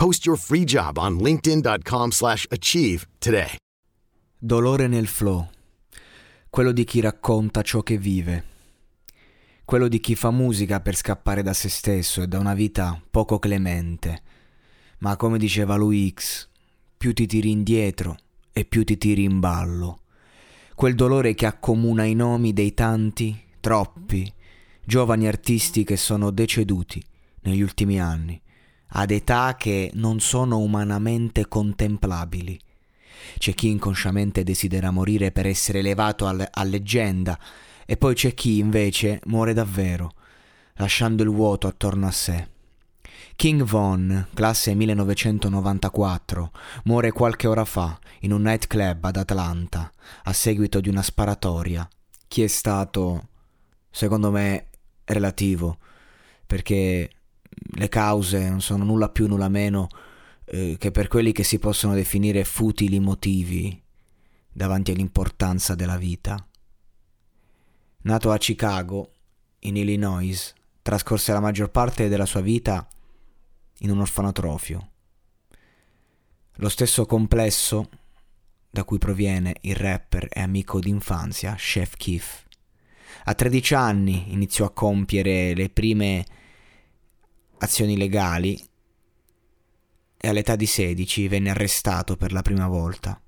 Post your free job on linkedin.com/achieve slash achieve today. Dolore nel flow. Quello di chi racconta ciò che vive. Quello di chi fa musica per scappare da se stesso e da una vita poco clemente. Ma come diceva lui X, più ti tiri indietro e più ti tiri in ballo. Quel dolore che accomuna i nomi dei tanti, troppi, giovani artisti che sono deceduti negli ultimi anni, ad età che non sono umanamente contemplabili. C'è chi inconsciamente desidera morire per essere elevato a, a leggenda, e poi c'è chi invece muore davvero, lasciando il vuoto attorno a sé. King Von, classe 1994, muore qualche ora fa in un nightclub ad Atlanta a seguito di una sparatoria. Chi è stato, secondo me, relativo, perché le cause non sono nulla più nulla meno eh, che per quelli che si possono definire futili motivi davanti all'importanza della vita. Nato a Chicago, in Illinois, trascorse la maggior parte della sua vita in un orfanotrofio. Lo stesso complesso da cui proviene il rapper e amico d'infanzia Chef Keef. A 13 anni iniziò a compiere le prime azioni legali e all'età di 16 venne arrestato per la prima volta.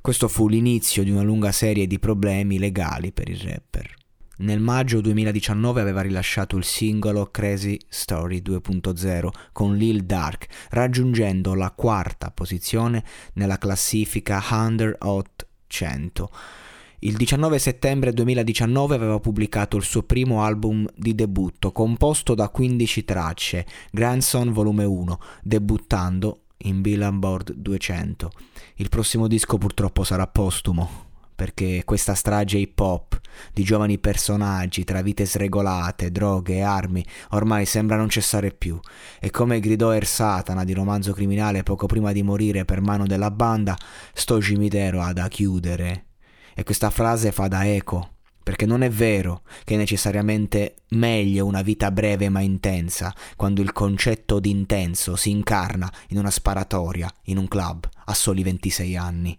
Questo fu l'inizio di una lunga serie di problemi legali per il rapper. Nel maggio 2019 aveva rilasciato il singolo Crazy Story 2.0 con Lil Dark, raggiungendo la quarta posizione nella classifica Under Hot 100. Il 19 settembre 2019 aveva pubblicato il suo primo album di debutto, composto da 15 tracce, Grandson Volume 1, debuttando in Billboard 200. Il prossimo disco purtroppo sarà postumo, perché questa strage hip hop di giovani personaggi tra vite sregolate, droghe e armi ormai sembra non cessare più. E come gridò Er Satana di romanzo criminale poco prima di morire per mano della banda, sto cimitero ha da chiudere. E questa frase fa da eco, perché non è vero che è necessariamente meglio una vita breve ma intensa, quando il concetto di intenso si incarna in una sparatoria, in un club, a soli 26 anni.